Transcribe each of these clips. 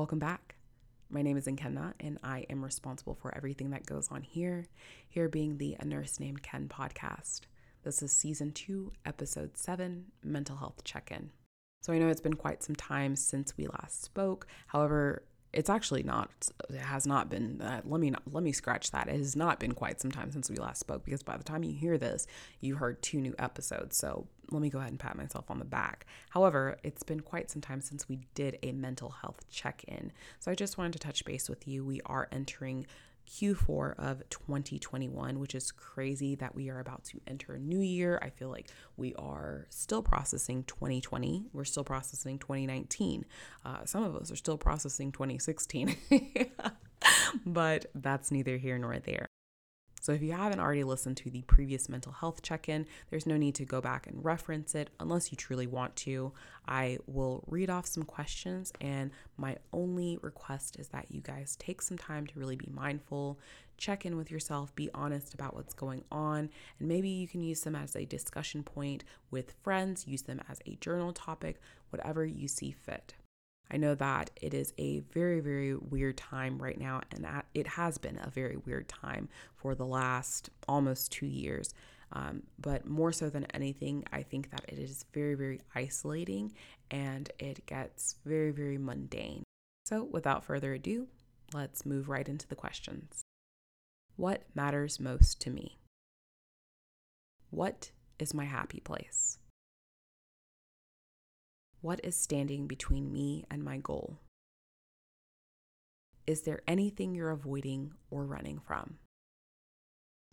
Welcome back. My name is Nkenna, and I am responsible for everything that goes on here, here being the A Nurse Named Kenn podcast. This is season two, episode seven Mental Health Check In. So I know it's been quite some time since we last spoke. However, it's actually not it has not been uh, let me not, let me scratch that. It has not been quite some time since we last spoke because by the time you hear this you heard two new episodes. So let me go ahead and pat myself on the back. However it's been quite some time since we did a mental health check-in. So i just wanted to touch base with you. We are entering Q4 of 2021, which is crazy that we are about to enter a new year. I feel like we are still processing 2020. We're still processing 2019. Uh, some of us are still processing 2016. but that's neither here nor there. So if you haven't already listened to the previous mental health check in, there's no need to go back and reference it unless you truly want to. I will read off some questions, and my only request is that you guys take some time to really be mindful, check in with yourself, be honest about what's going on, and maybe you can use them as a discussion point with friends, use them as a journal topic, whatever you see fit. I know that it is a very, very weird time right now, and it has been a very weird time for the last almost two years. Um, but more so than anything, I think that it is very, very isolating and it gets very, very mundane. So, without further ado, let's move right into the questions. What matters most to me? What is my happy place? What is standing between me and my goal? Is there anything you're avoiding or running from?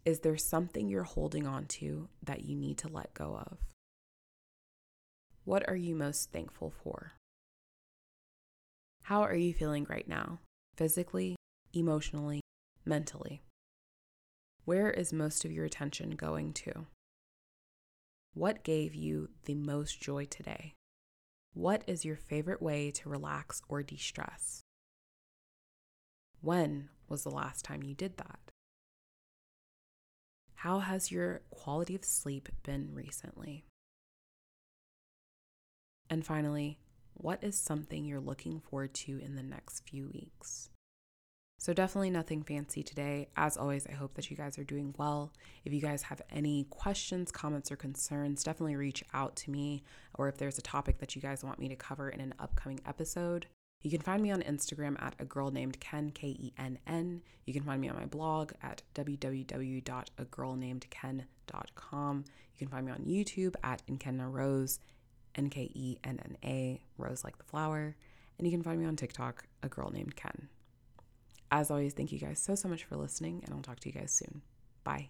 Is there something you're holding on to that you need to let go of? What are you most thankful for? How are you feeling right now, physically, emotionally, mentally? Where is most of your attention going to? What gave you the most joy today? What is your favorite way to relax or de stress? When was the last time you did that? How has your quality of sleep been recently? And finally, what is something you're looking forward to in the next few weeks? So, definitely nothing fancy today. As always, I hope that you guys are doing well. If you guys have any questions, comments, or concerns, definitely reach out to me. Or if there's a topic that you guys want me to cover in an upcoming episode, you can find me on Instagram at a girl named Kenn, K E N N. You can find me on my blog at www.agirlnamedken.com. You can find me on YouTube at Nkenna Rose, N K E N N A, Rose like the flower. And you can find me on TikTok, a girl named Kenn. As always, thank you guys so, so much for listening, and I'll talk to you guys soon. Bye.